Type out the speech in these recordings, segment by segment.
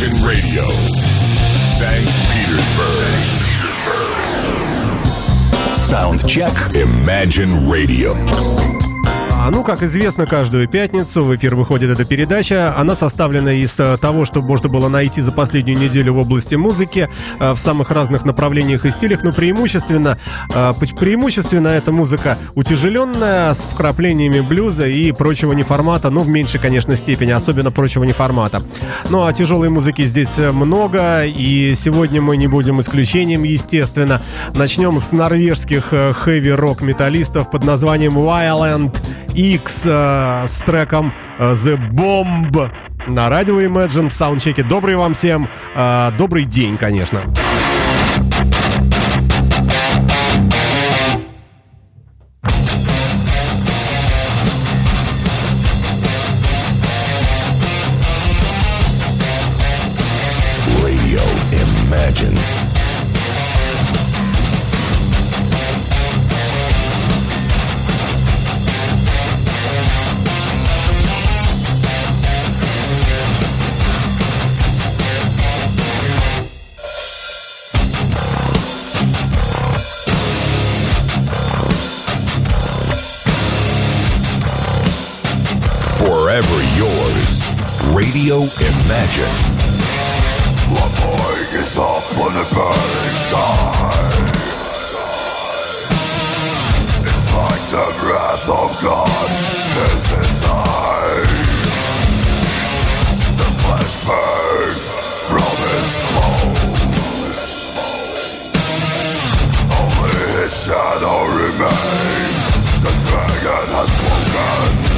Imagine Radio, St. Petersburg. Soundcheck. Imagine Radio. А, ну, как известно, каждую пятницу в эфир выходит эта передача. Она составлена из э, того, что можно было найти за последнюю неделю в области музыки э, в самых разных направлениях и стилях, но преимущественно, э, преимущественно эта музыка утяжеленная, с вкраплениями блюза и прочего неформата, ну, в меньшей, конечно, степени, особенно прочего неформата. Ну, а тяжелой музыки здесь много, и сегодня мы не будем исключением, естественно. Начнем с норвежских хэви-рок металлистов под названием Wildland X э, с треком э, The Bomb на радио Imagine в саундчеке. Добрый вам всем, э, добрый день, конечно. Imagine. The boy is up on the burning sky. It's like the wrath of God is inside. The flesh burns from his bones. Only his shadow remains. The dragon has spoken.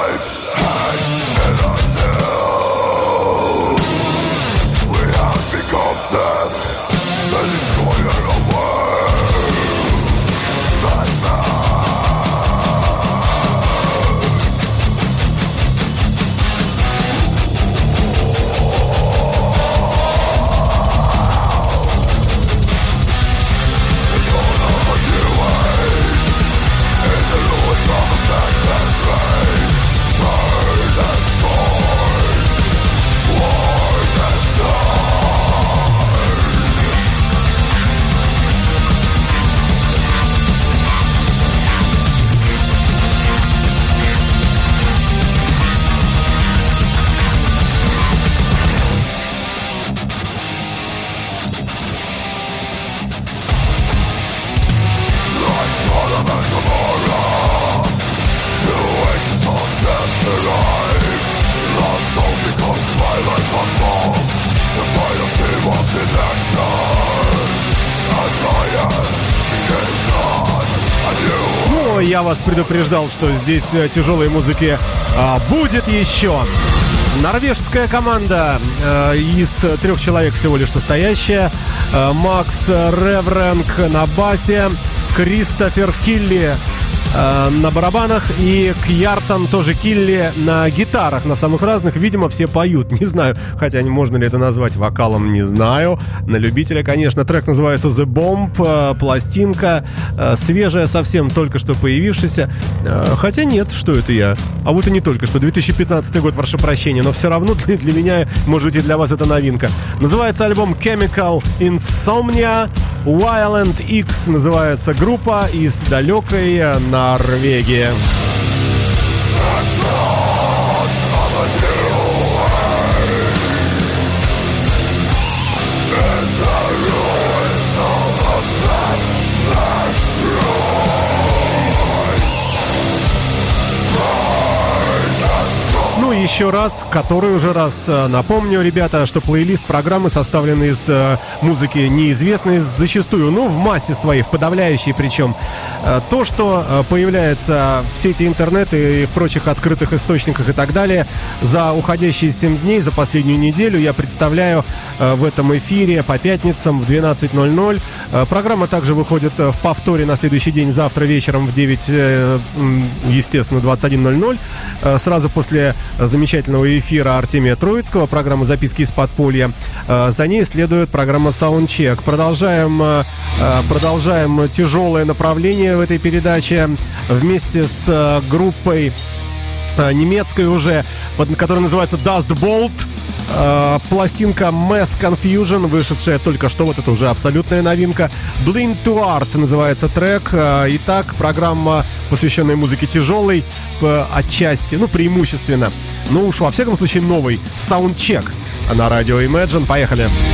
я вас предупреждал, что здесь э, тяжелой музыки а, будет еще. Норвежская команда э, из трех человек всего лишь состоящая. Э, Макс Ревренг на басе, Кристофер Килли э, на барабанах и Кьяртан тоже Килли на гитарах, на самых разных. Видимо, все поют. Не знаю, хотя можно ли это назвать вокалом, не знаю. На любителя, конечно. Трек называется The Bomb, э, пластинка, э, свежая совсем, только что появившаяся. Хотя нет, что это я. А вот и не только что. 2015 год, прошу прощения, но все равно для, для меня, может быть, и для вас это новинка. Называется альбом Chemical Insomnia. Violent X называется группа из далекой Норвегии. Еще раз, который уже раз э, напомню, ребята, что плейлист программы составлен из э, музыки неизвестной зачастую, ну, в массе своей, в подавляющей причем. Э, то, что появляется в сети интернет и в прочих открытых источниках и так далее, за уходящие 7 дней, за последнюю неделю я представляю в этом эфире по пятницам в 12.00. Программа также выходит в повторе на следующий день, завтра вечером в 9, естественно, 21.00. Сразу после замечательного эфира Артемия Троицкого, программа «Записки из подполья». Э, за ней следует программа Soundcheck. Продолжаем, э, э, продолжаем тяжелое направление в этой передаче вместе с группой немецкой уже, которая называется Dust Bolt. Э, пластинка Mass Confusion, вышедшая только что, вот это уже абсолютная новинка. Blind to Art называется трек. Э, итак, программа, посвященная музыке тяжелой, отчасти, ну, преимущественно. Ну уж, во всяком случае, новый саундчек на радио Imagine. Поехали! Поехали!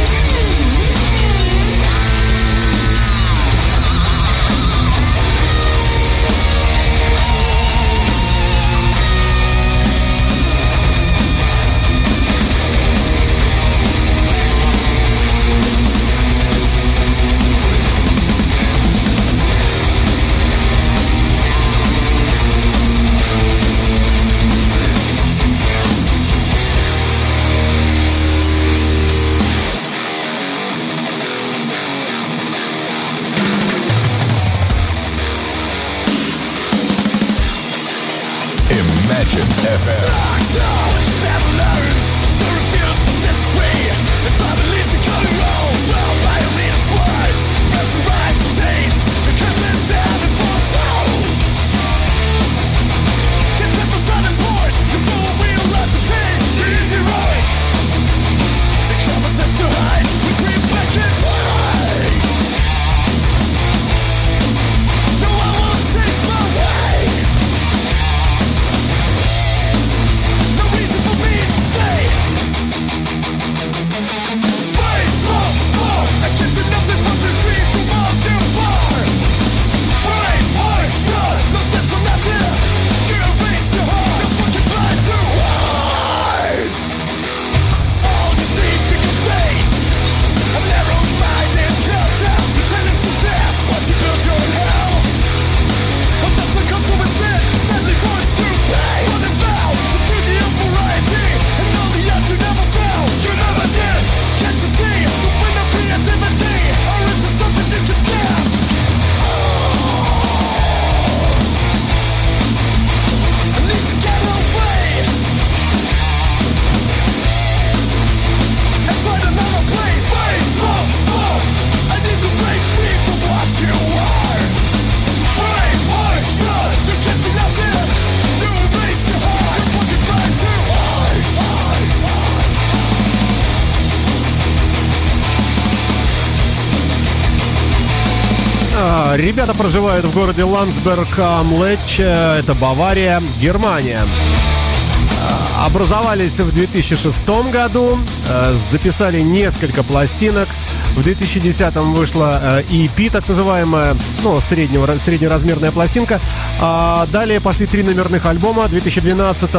Ребята проживают в городе Ландсберг am Lech, это Бавария, Германия. Э, образовались в 2006 году, э, записали несколько пластинок. В 2010-м вышла EP, э, так называемая, ну, среднего, среднеразмерная пластинка. А далее пошли три номерных альбома 2012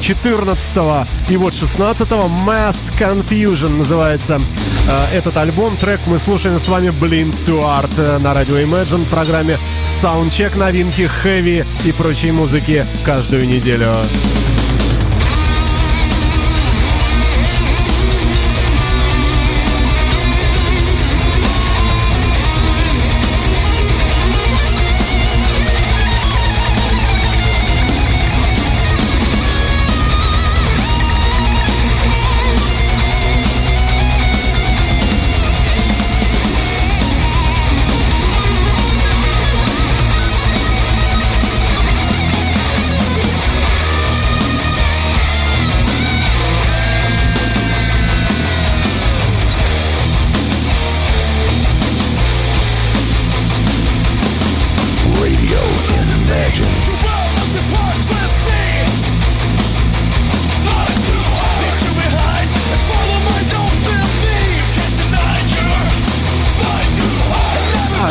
14 и вот 16 Mass Confusion называется э, этот альбом. Трек мы слушаем с вами Blind to Art на радио Imagine в программе Soundcheck новинки, хэви и прочей музыки каждую неделю.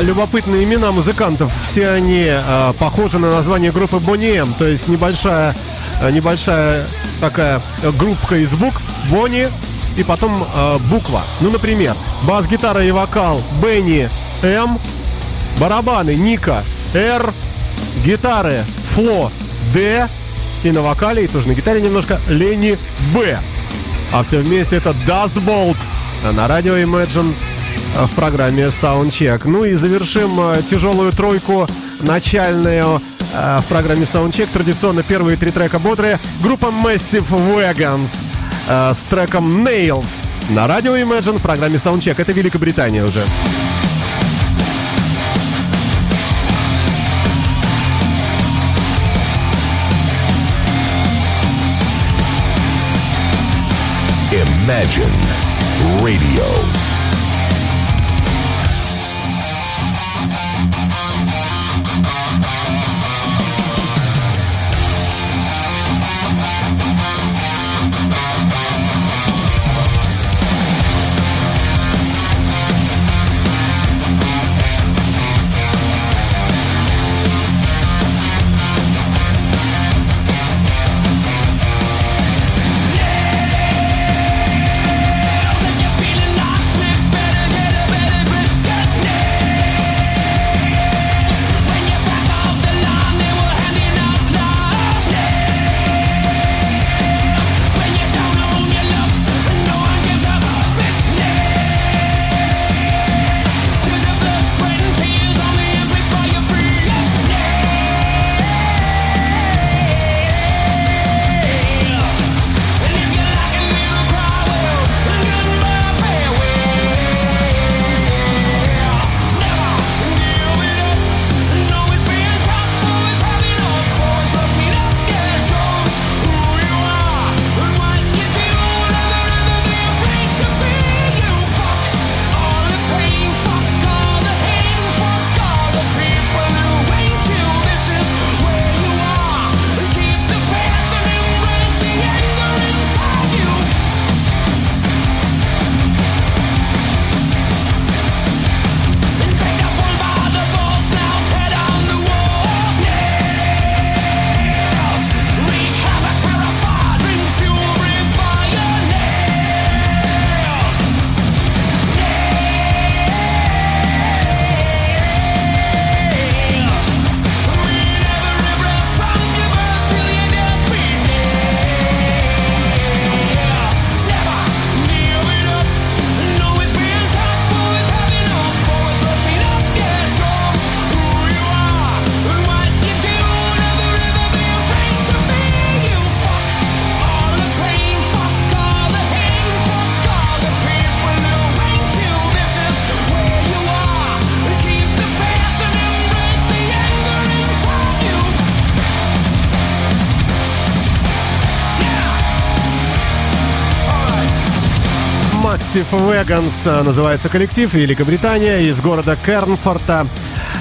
Любопытные имена музыкантов. Все они э, похожи на название группы Boniem, то есть небольшая, э, небольшая такая группка из букв. Бонни и потом э, буква. Ну, например, бас-гитара и вокал Бенни М, барабаны Ника Р, гитары Фло Д и на вокале, и тоже на гитаре немножко Ленни Б. А все вместе это Dust Bolt на радио Imagine в программе Soundcheck. Ну и завершим тяжелую тройку начальную в программе Soundcheck. Традиционно первые три трека бодрые. Группа Massive Wagons с треком Nails на радио Imagine в программе Soundcheck. Это Великобритания уже. Imagine Radio. Massive Wagons э, называется коллектив, Великобритания, из города Кернфорта.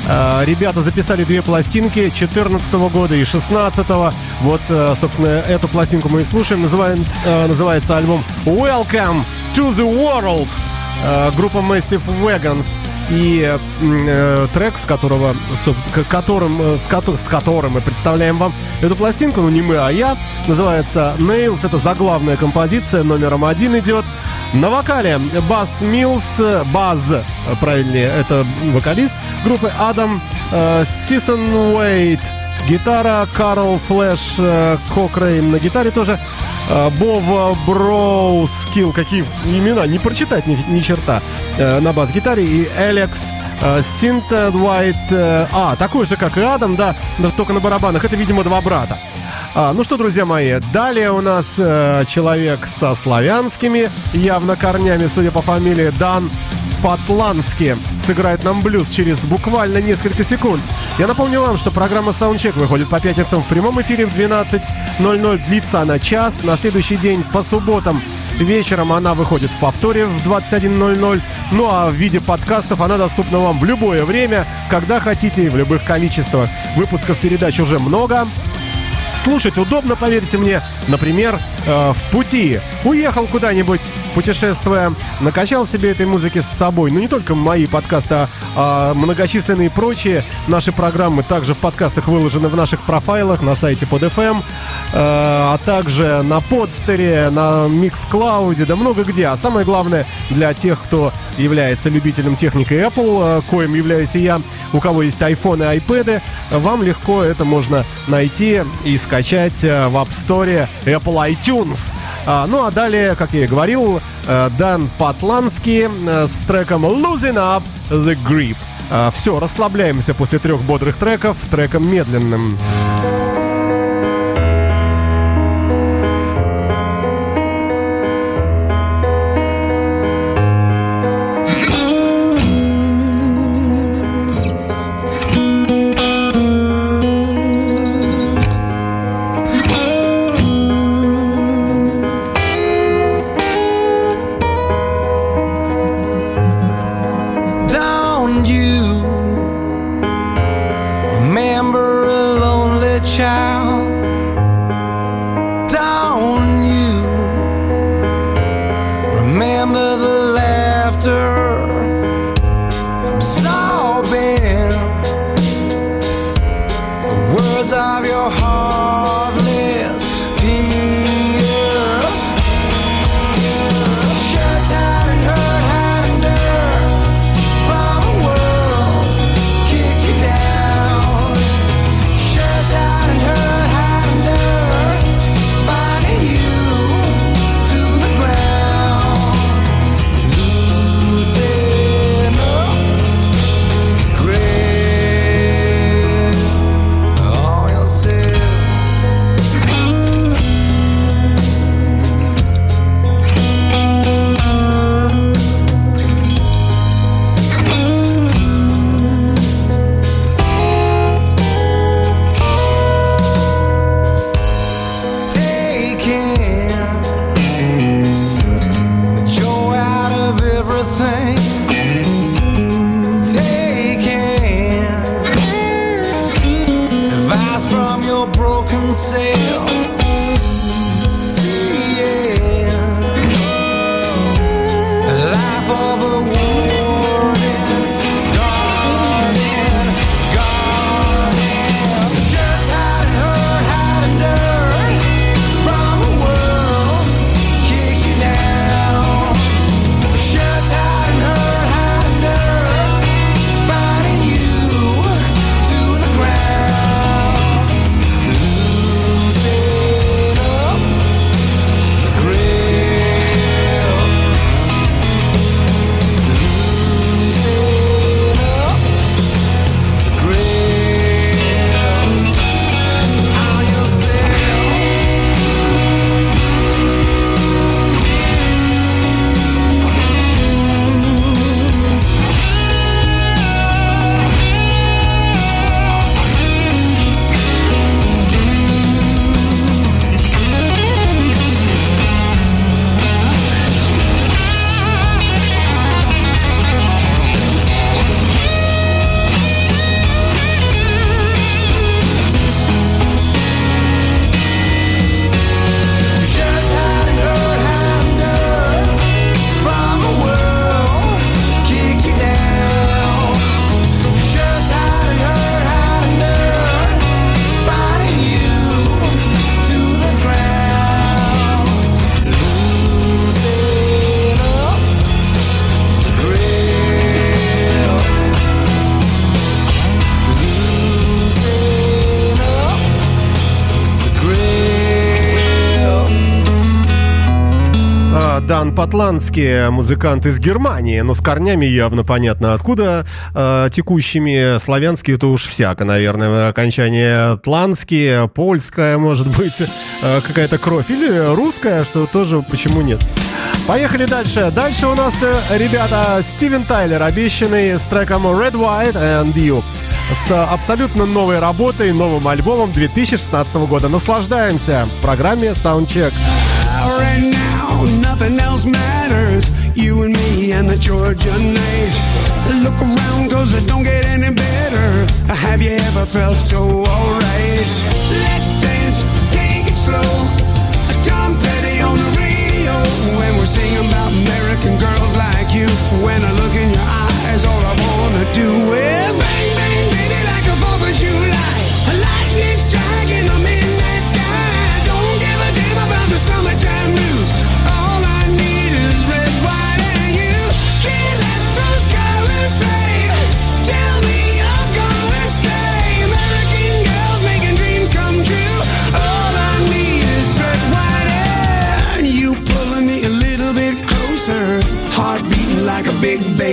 Э, ребята записали две пластинки 2014 года и 2016. Вот, э, собственно, эту пластинку мы и слушаем. Называем, называется альбом Welcome to the World. Группа Massive Wagons и э, трек, с которого, которым, с, с которым мы представляем вам эту пластинку, ну не мы, а я, называется Nails. Это заглавная композиция, номером один идет. На вокале Бас Милс, Баз, правильнее, это вокалист группы Адам э, Сисон Уэйт. Гитара Карл Флэш э, Кокрейн на гитаре тоже. Э, Бов Броускил, какие имена, не прочитать ни, ни черта, э, на бас-гитаре. И Алекс Синт Уайт, а, такой же, как и Адам, да, только на барабанах. Это, видимо, два брата. А, ну что, друзья мои, далее у нас э, человек со славянскими явно корнями, судя по фамилии Дан Патлански сыграет нам блюз через буквально несколько секунд. Я напомню вам, что программа Soundcheck выходит по пятницам в прямом эфире в 12.00. Длится она час. На следующий день по субботам вечером она выходит в повторе в 21.00. Ну а в виде подкастов она доступна вам в любое время, когда хотите и в любых количествах. Выпусков передач уже много. Слушать удобно, поверьте мне. Например, э, в пути. Уехал куда-нибудь, путешествуя, накачал себе этой музыки с собой. Ну, не только мои подкасты, а, а многочисленные прочие наши программы также в подкастах выложены в наших профайлах на сайте под FM, э, а также на подстере, на Mixcloud, да много где. А самое главное, для тех, кто является любителем техники Apple, э, коим являюсь и я, у кого есть iPhone и iPad, вам легко это можно найти и скачать э, в App Store Apple iTunes. А, ну а далее, как я и говорил, э, Дан Патланский с треком Losing Up the Grip. А, все, расслабляемся после трех бодрых треков треком медленным. Патланский музыкант из Германии, но с корнями явно понятно откуда э, текущими. Славянский это уж всяко, наверное. Окончание тланский, польская, может быть, э, какая-то кровь. Или русская, что тоже почему нет. Поехали дальше. Дальше у нас, э, ребята, Стивен Тайлер, обещанный с треком Red, White and You. С абсолютно новой работой, новым альбомом 2016 года. Наслаждаемся в программе Soundcheck. Right now, nothing else matters. And the Georgia night. Look around, cause it don't get any better. Have you ever felt so alright? Let's dance, take it slow. Tom Petty on the radio. When we're singing about American girls like you. When I look in your eyes, all I wanna do is bang, bang,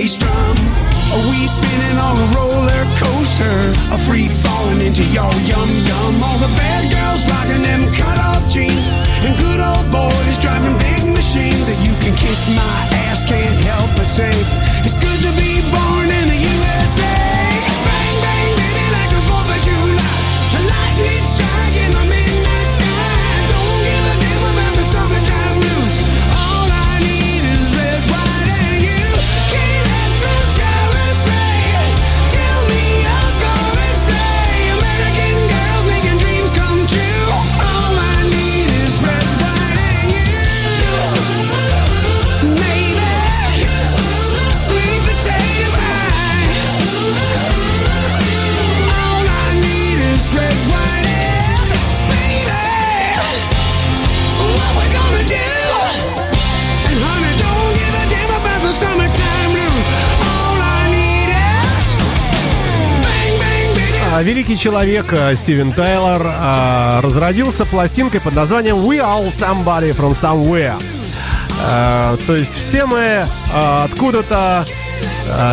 bass drum. Are we spinning on a roller coaster? A free falling into your yum yum. All the bad girls rocking them cut off jeans. And good old boys driving big machines. That you can kiss my ass, can't help but say. It's good to be born in the USA. Bang, bang, baby, like the 4th of July. A lightning Великий человек э, Стивен Тайлор э, разродился пластинкой под названием We All Somebody From Somewhere. То есть все мы откуда-то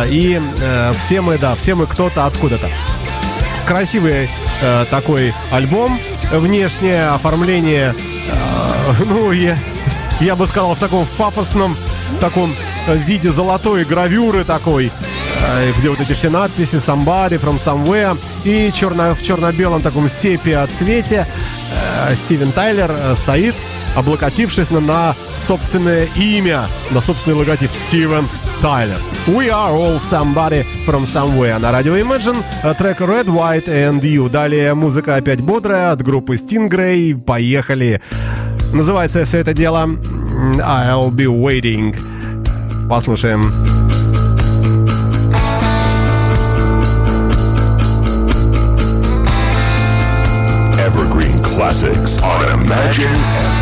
и э, все мы, да, все мы кто-то откуда-то. Красивый э, такой альбом, внешнее оформление, ну, я, я бы сказал, в таком пафосном таком э, виде золотой гравюры такой, где вот эти все надписи «Somebody from somewhere» и черно, в черно-белом таком сепия цвете э, Стивен Тайлер э, стоит, облокотившись на, на собственное имя, на собственный логотип Стивен Тайлер. We are all somebody from somewhere. На радио Imagine э, трек Red, White and You. Далее музыка опять бодрая от группы Stingray. Поехали. Называется все это дело I'll be waiting. Послушаем. Evergreen classics on Imagine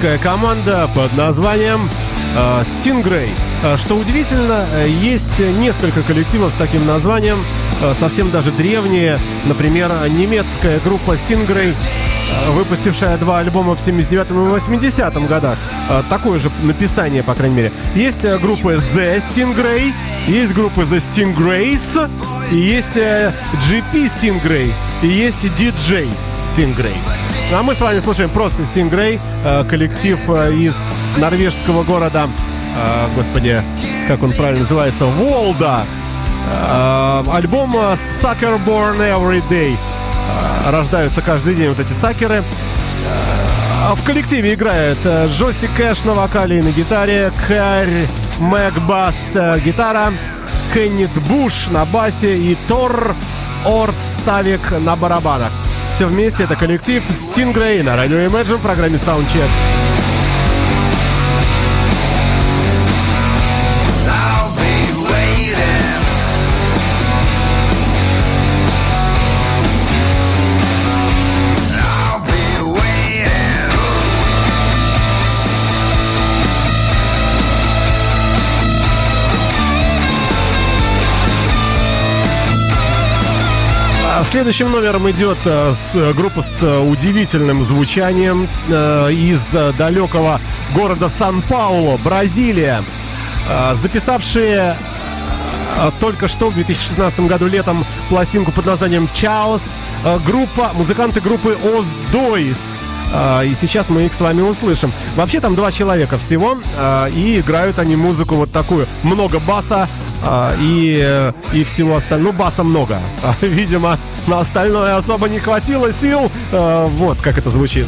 норвежская команда под названием э, Stingray. Э, что удивительно, э, есть несколько коллективов с таким названием, совсем даже древние. Например, немецкая группа Stingray выпустившая два альбома в 79 и 80 годах. Такое же написание, по крайней мере. Есть группы The Stingray, есть группы The Stingrays, и есть GP Stingray, и есть DJ Stingray. А мы с вами слушаем просто Stingray, коллектив из норвежского города э, господи, как он правильно называется, Волда. Э, альбом Sucker Born Every Day. Э, рождаются каждый день вот эти сакеры. Э, в коллективе играет э, Джоси Кэш на вокале и на гитаре, Кэрри Мэгбаст э, гитара, Кеннет Буш на басе и Тор Орставик на барабанах. Все вместе это коллектив Stingray на радио Imagine в программе Soundcheck. Следующим номером идет э, с, э, группа с э, удивительным звучанием из далекого города Сан-Пауло, Бразилия, записавшие только что в 2016 году летом пластинку под названием «Чаос», группа, музыканты группы «Оздойс». Uh, и сейчас мы их с вами услышим. Вообще там два человека всего, и играют они музыку вот такую. Много баса uh, и, и всего остального. Ну, баса много. Видимо, на остальное особо не хватило сил. Э, вот как это звучит.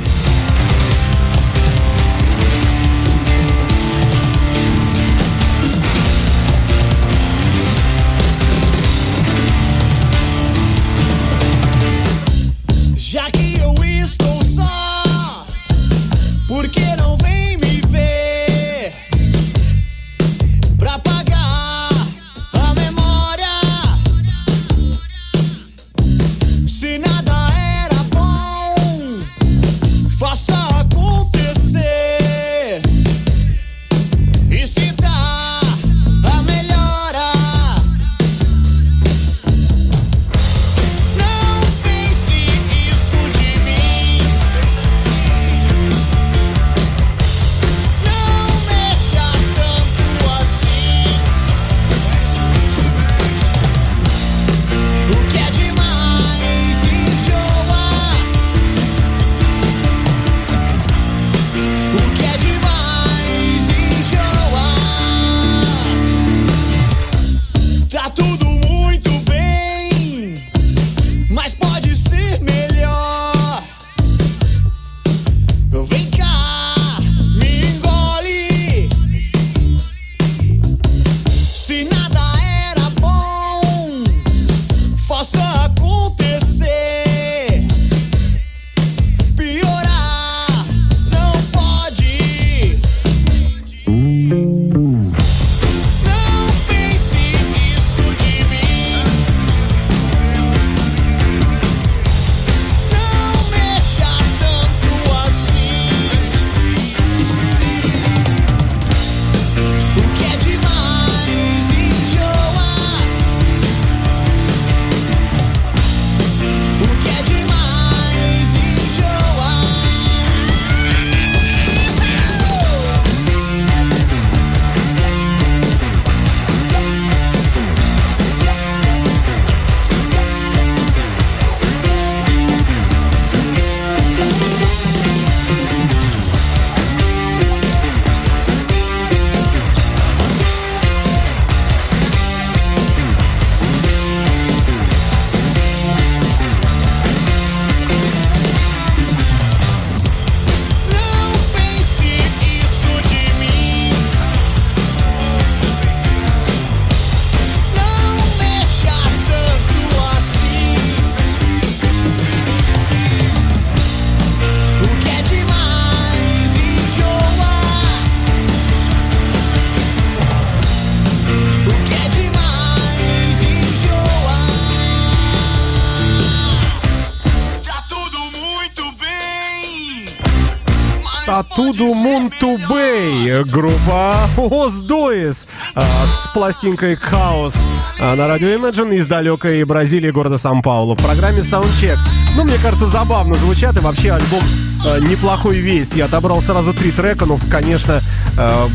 Группа Оздоис с пластинкой Хаос на радио Imagine из далекой Бразилии, города Сан-Паулу. В программе Soundcheck. Ну, мне кажется, забавно звучат, и вообще альбом э, неплохой весь. Я отобрал сразу три трека, но, конечно,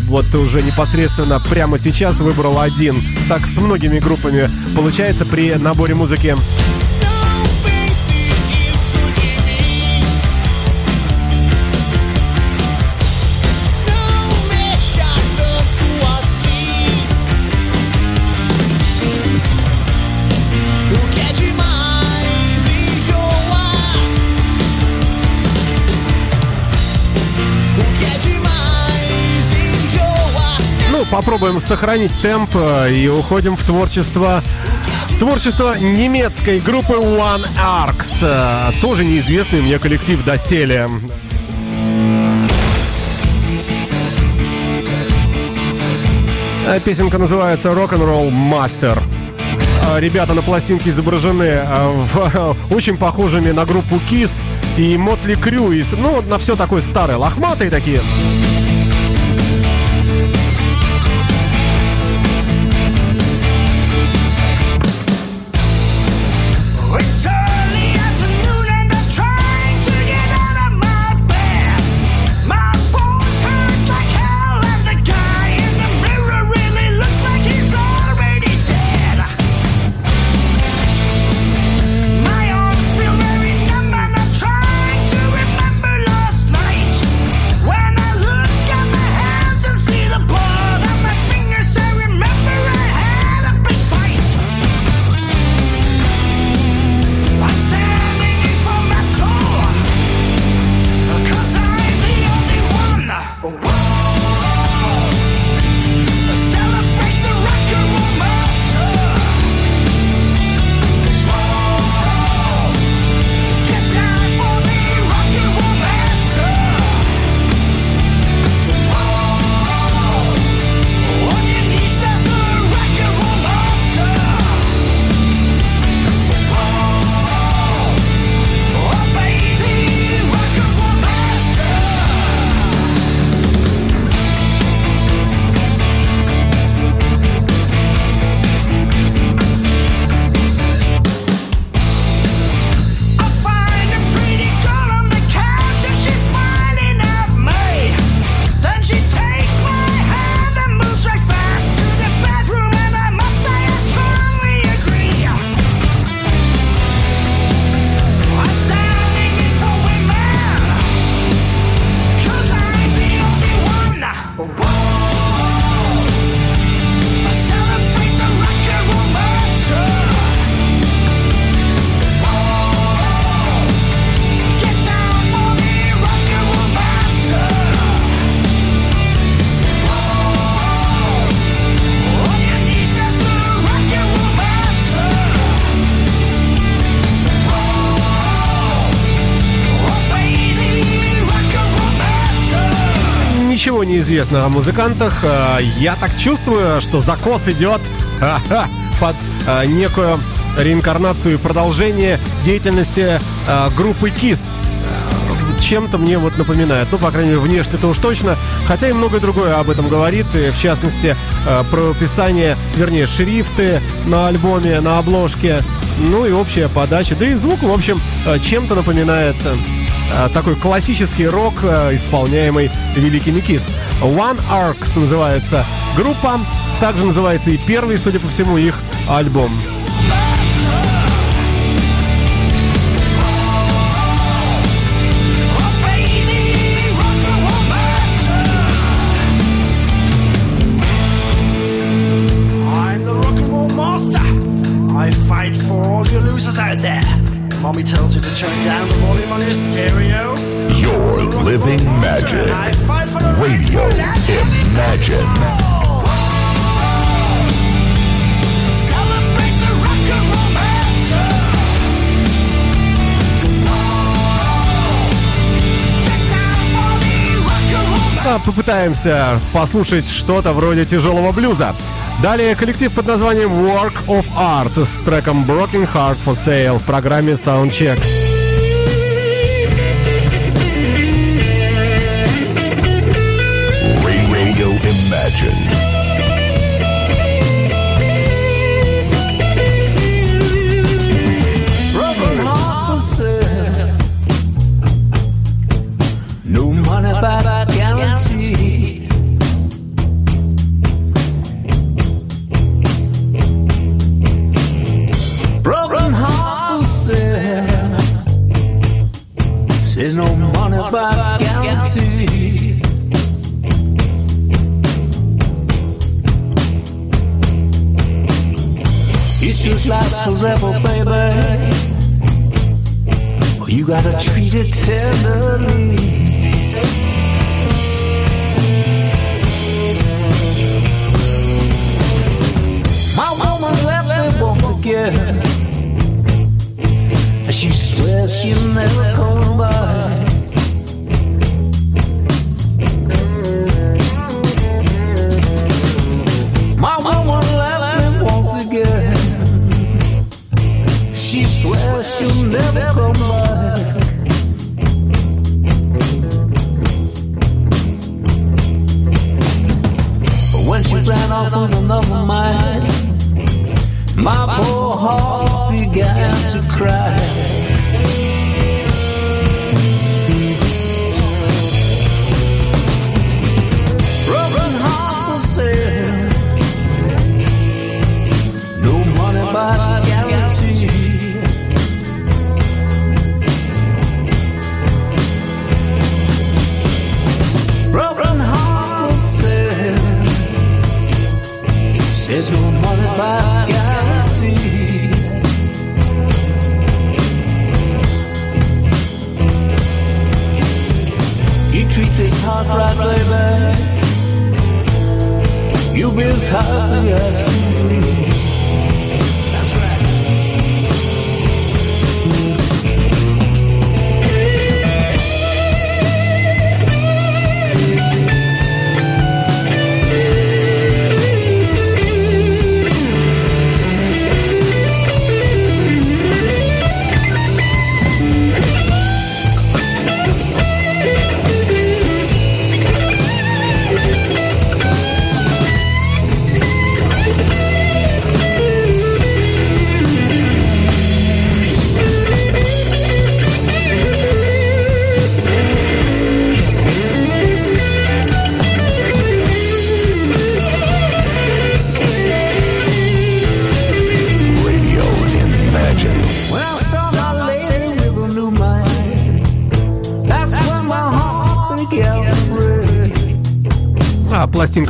вот уже непосредственно прямо сейчас выбрал один. Так с многими группами получается при наборе музыки. Попробуем сохранить темп э, и уходим в творчество Творчество немецкой группы One Arcs. Э, тоже неизвестный мне коллектив доселе. Э, песенка называется Rock'n'Roll Master. Ребята на пластинке изображены в, очень похожими на группу Kiss и Motley Crue. Ну, на все такое старое, лохматые такие. Неизвестно о музыкантах. Э, я так чувствую, что закос идет под э, некую реинкарнацию и продолжение деятельности э, группы KISS. Чем-то мне вот напоминает. Ну, по крайней мере, внешне это уж точно. Хотя и многое другое об этом говорит. И, в частности, про описание, вернее, шрифты на альбоме, на обложке. Ну и общая подача. Да и звук, в общем, чем-то напоминает такой классический рок, исполняемый великими Kiss. One Arcs называется группа. Также называется и первый, судя по всему, их альбом. попытаемся послушать что-то вроде тяжелого блюза. Далее коллектив под названием Work of Art с треком Broken Heart for Sale в программе Soundcheck. Radio Imagine.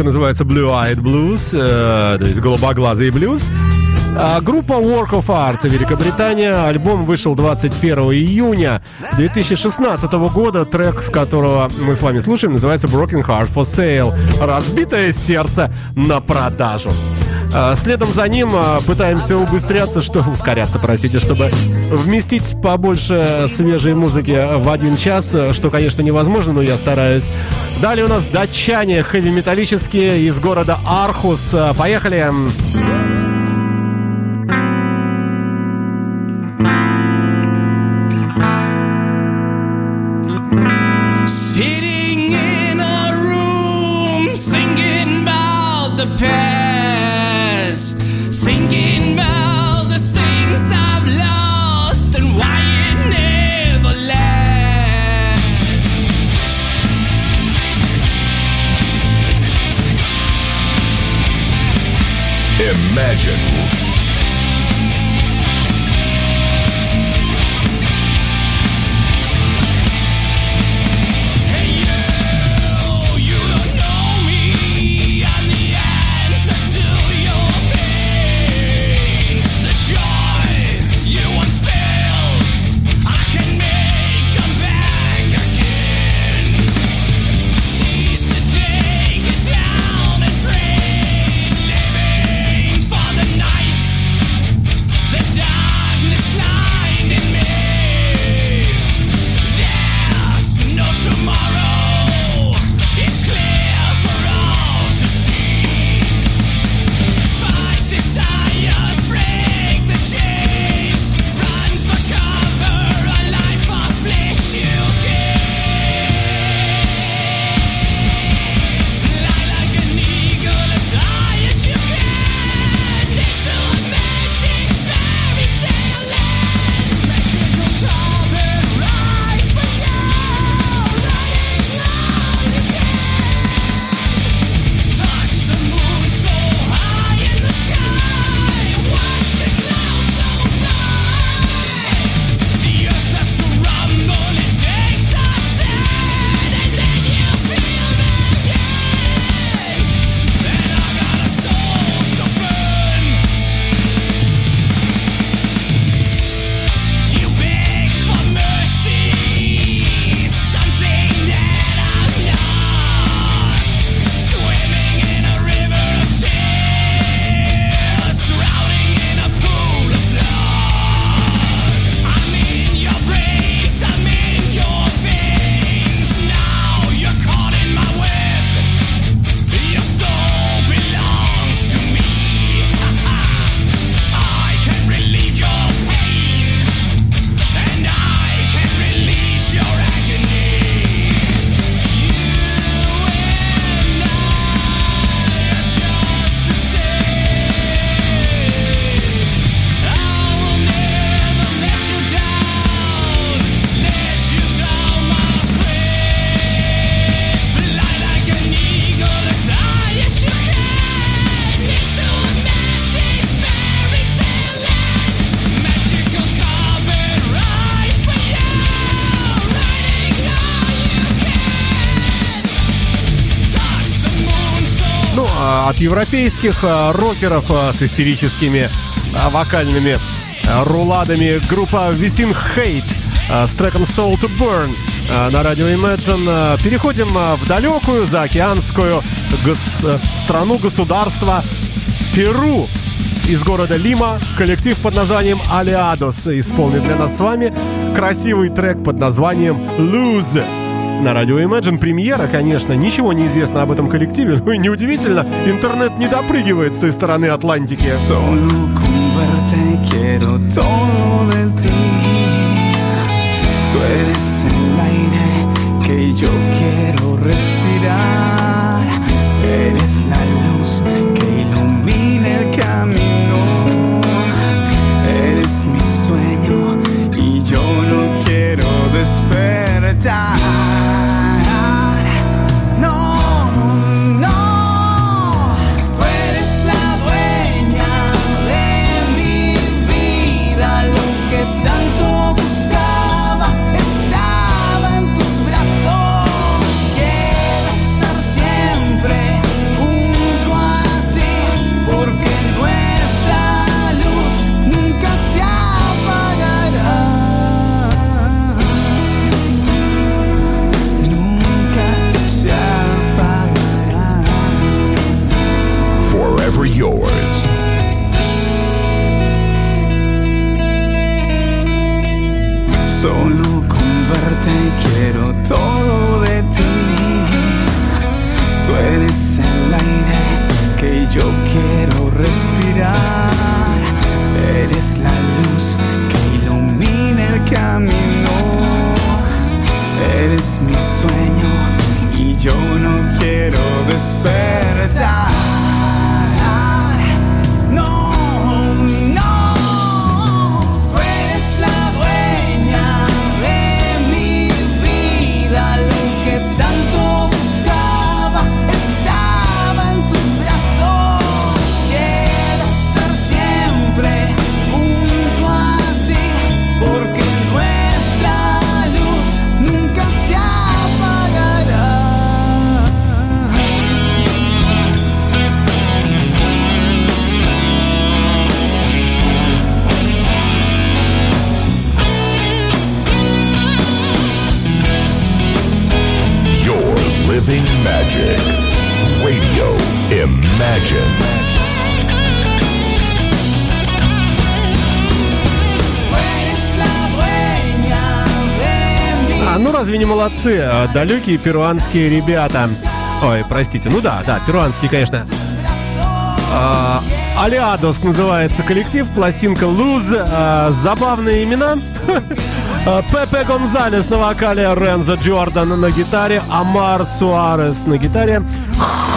называется Blue Eyed Blues, э, то есть голубоглазый блюз. А группа Work of Art Великобритания. Альбом вышел 21 июня 2016 года. Трек, с которого мы с вами слушаем, называется Broken Heart for Sale. Разбитое сердце на продажу. А, следом за ним а, пытаемся убыстряться, что ускоряться, простите, чтобы вместить побольше свежей музыки в один час, что, конечно, невозможно, но я стараюсь. Далее у нас датчане хэви-металлические из города Архус. Поехали! Поехали! От европейских а, рокеров а, с истерическими а, вокальными руладами группа Висин а, с треком Soul to Burn на радио Imagine. Переходим в далекую заокеанскую гос- э, страну государства Перу. Из города Лима коллектив под названием Алиадос исполнит для нас с вами красивый трек под названием Lose. На радио Imagine премьера, конечно, ничего не известно об этом коллективе, но и неудивительно, интернет не допрыгивает с той стороны Атлантики. Solo con verte magic. Radio Imagine. А, ну разве не молодцы, а, далекие перуанские ребята. Ой, простите, ну да, да, перуанские, конечно. А, Алиадос называется коллектив, пластинка Луз, а, забавные имена. А, Пепе Гонзалес на вокале, Рензо Джордан на гитаре, Амар Суарес на гитаре,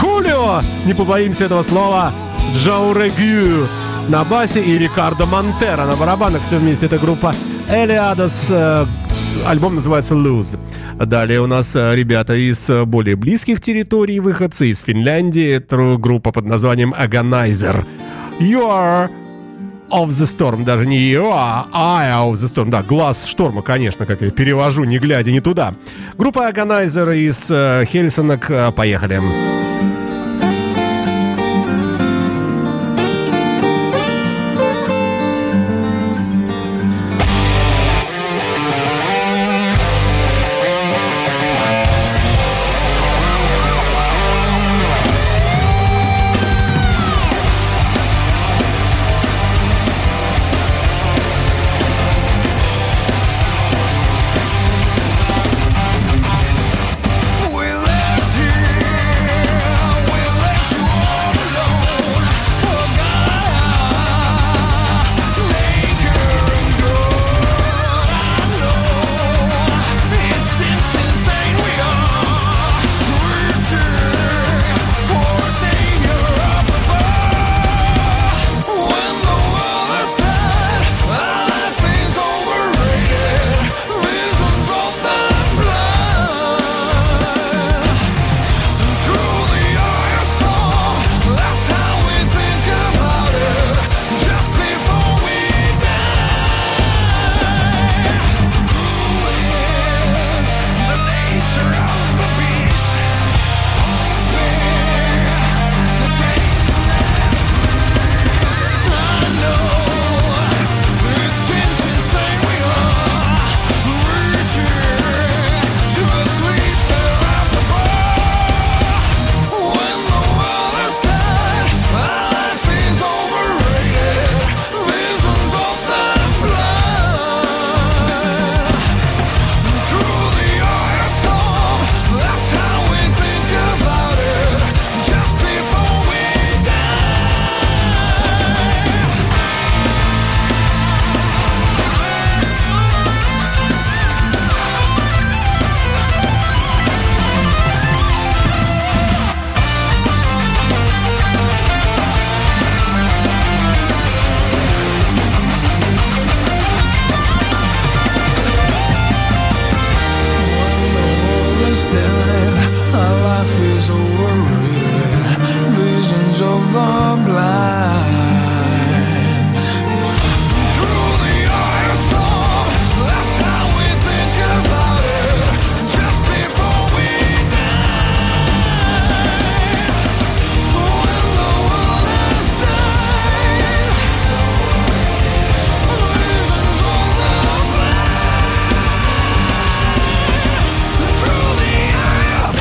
Хулио, не побоимся этого слова, Джоу Регю на басе и Рикардо Монтера на барабанах. Все вместе это группа Элиадос. э, Альбом называется Lose. Далее у нас э, ребята из э, более близких территорий, выходцы из Финляндии. Это группа под названием Agonizer. You are of the Storm. Даже не you are, I of the Storm. Да, глаз шторма, конечно, как я перевожу, не глядя не туда. Группа Agonizer из э, Хельсинок. Э, Поехали.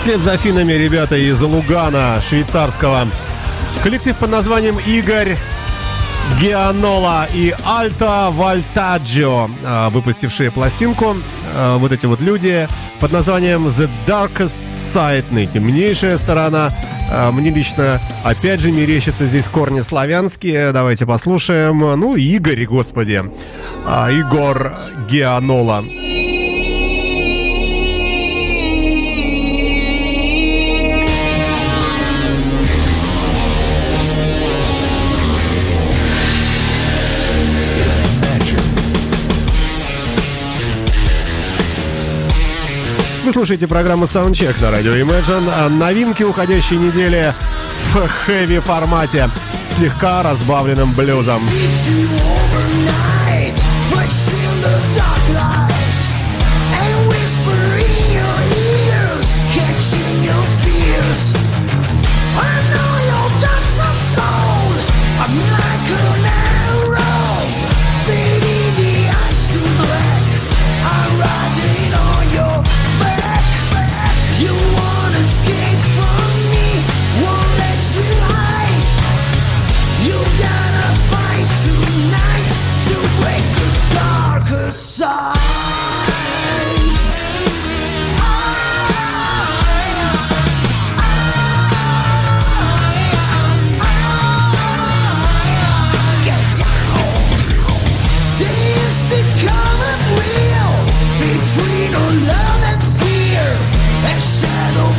Вслед за финами ребята из Лугана, швейцарского. Коллектив под названием Игорь Гианола и Альта Вольтаджио, а, выпустившие пластинку. А, Вот эти вот люди под названием The Darkest Side, наитемнейшая сторона. А, Мне лично, опять же, мерещатся здесь корни славянские. Давайте послушаем. Ну, Игорь, господи. А, Игор Гианола. Вы слушаете программу Soundcheck на радио Imagine. А Новинки уходящей недели в хэви формате, слегка разбавленным блюзом. Shadow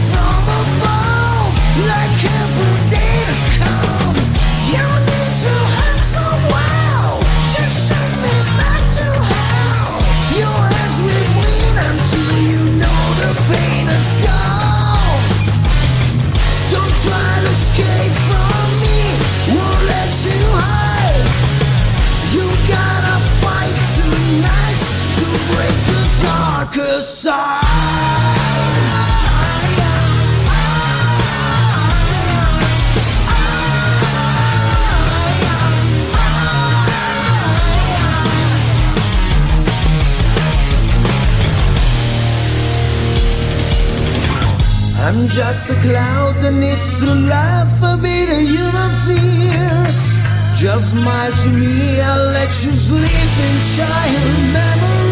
just a cloud that needs to laugh a bit of human fears. Just smile to me, I'll let you sleep in child memories.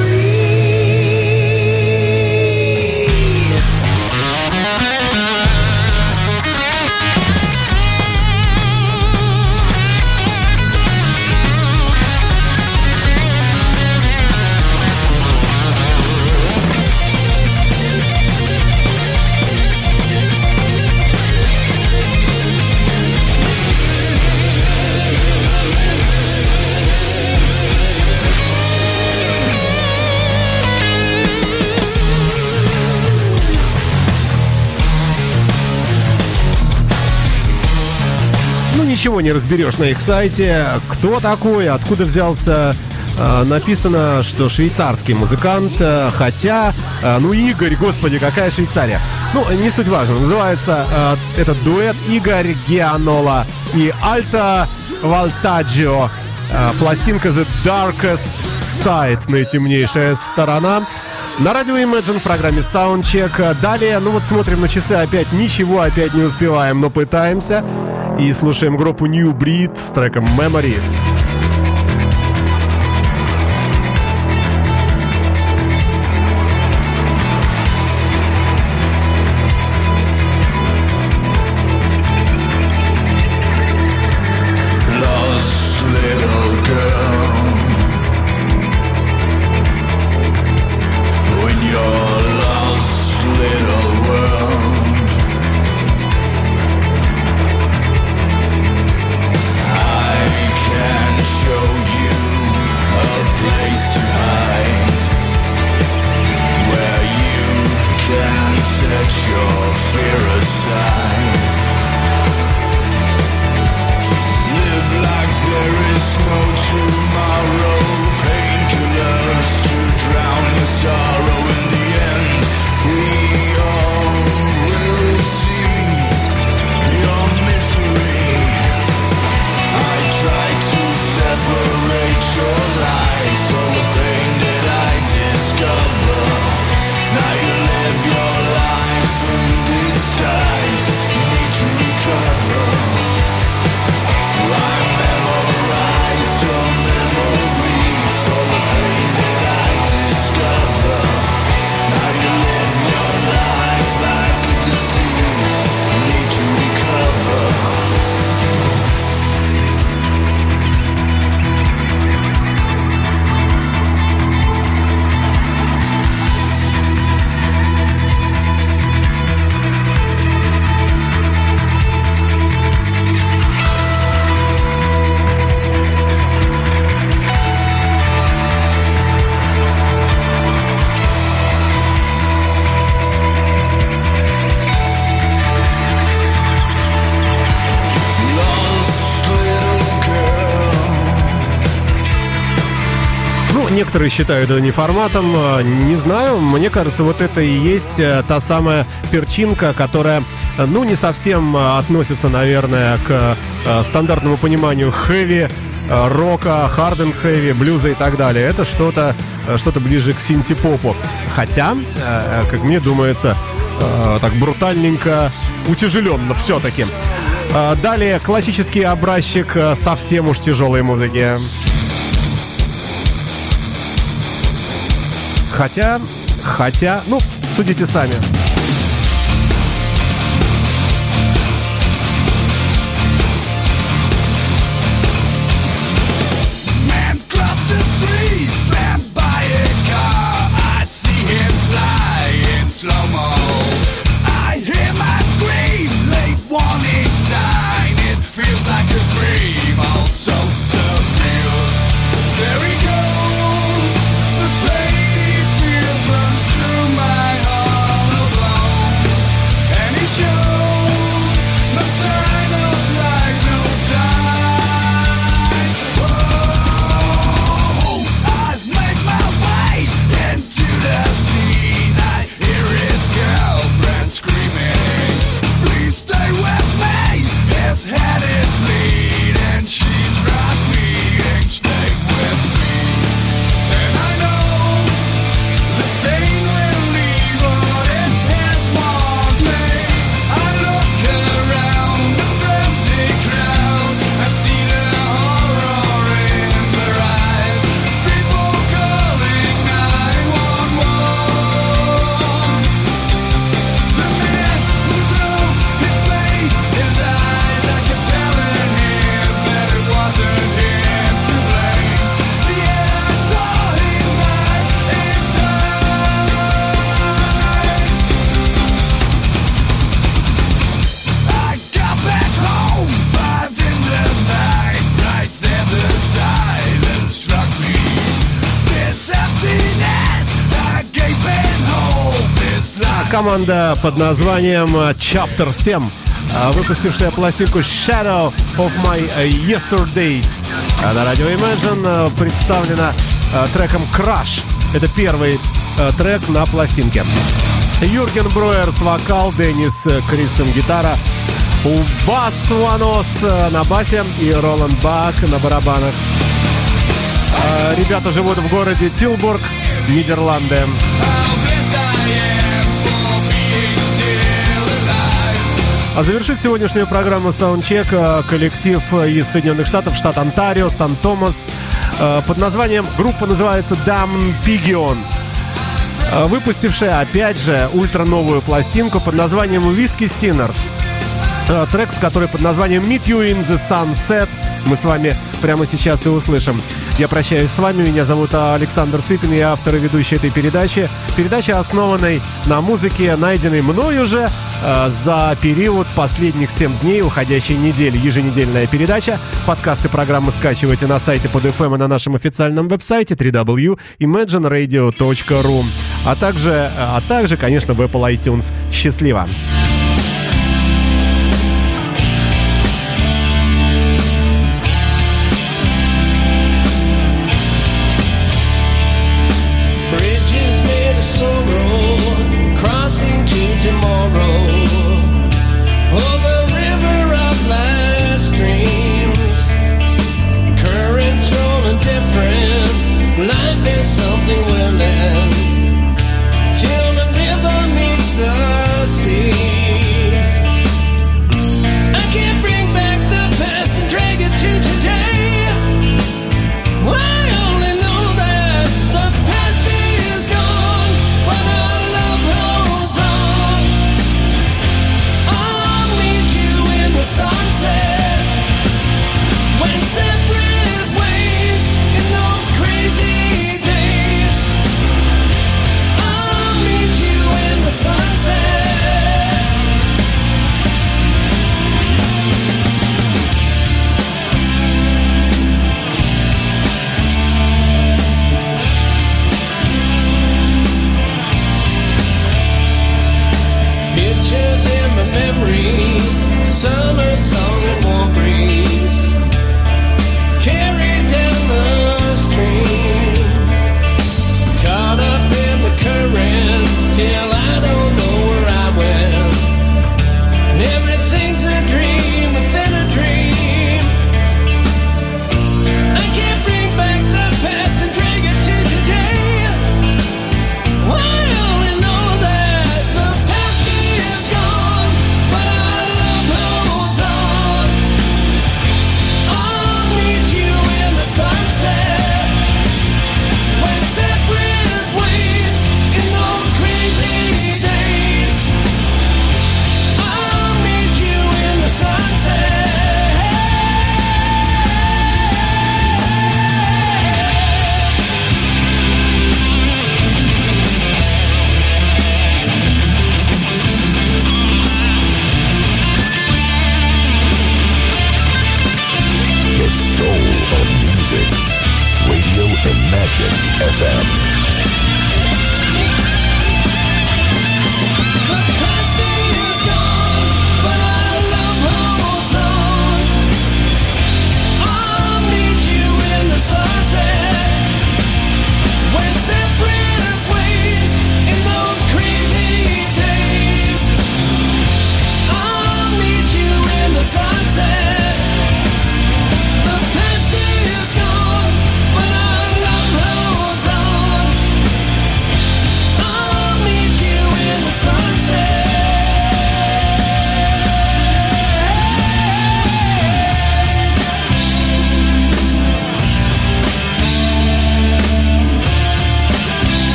Ничего не разберешь на их сайте. Кто такой, откуда взялся э, написано, что швейцарский музыкант, э, хотя, э, ну, Игорь, господи, какая Швейцария. Ну, не суть важно, называется этот дуэт Игорь Гианола и Альта Вольтаджио. Пластинка The Darkest Side, наитемнейшая сторона. На радио Imagine в программе Soundcheck. Далее, ну вот смотрим на часы, опять ничего, опять не успеваем, но пытаемся. И слушаем группу New Breed с треком Memories. Некоторые считают это не форматом. э, Не знаю, мне кажется, вот это и есть э, та самая перчинка, которая, э, ну, не совсем э, относится, наверное, к стандартному пониманию хэви, рока, and heavy, блюза и так далее. Это что-то что-то ближе к синтепопу. Хотя, как мне думается, так брутальненько, утяжеленно все-таки. Далее классический образчик совсем уж тяжелой музыки. Хотя, хотя, ну, судите сами. Команда под названием э, Chapter 7, э, выпустившая пластинку Shadow of My э, Yesterdays. А На радио Imagine э, представлена э, треком Crush. Это первый э, трек на пластинке. Юрген Броерс вокал, Деннис э, Крисом гитара, бас Ванос э, на басе и Роланд Бак на барабанах. Э, Ребята живут в городе Тилбург, Нидерланды. А завершит сегодняшнюю программу Soundcheck э, коллектив из Соединенных Штатов, штат Онтарио, Сан-Томас, э, под названием, группа называется Damn Pigeon, э, выпустившая, опять же, ультра новую пластинку под названием Whiskey Sinners. Трек, с который под названием Meet You in the Sunset мы с вами прямо сейчас и услышим. Я прощаюсь с вами, меня зовут Александр Цыпин, я автор и ведущий этой передачи. Передача, основанной на музыке, найденной мною же э, за период последних 7 дней уходящей недели. Еженедельная передача. Подкасты программы скачивайте на сайте под FM и на нашем официальном веб-сайте www.imagineradio.ru а также, э, а также, конечно, в Apple iTunes. Счастливо!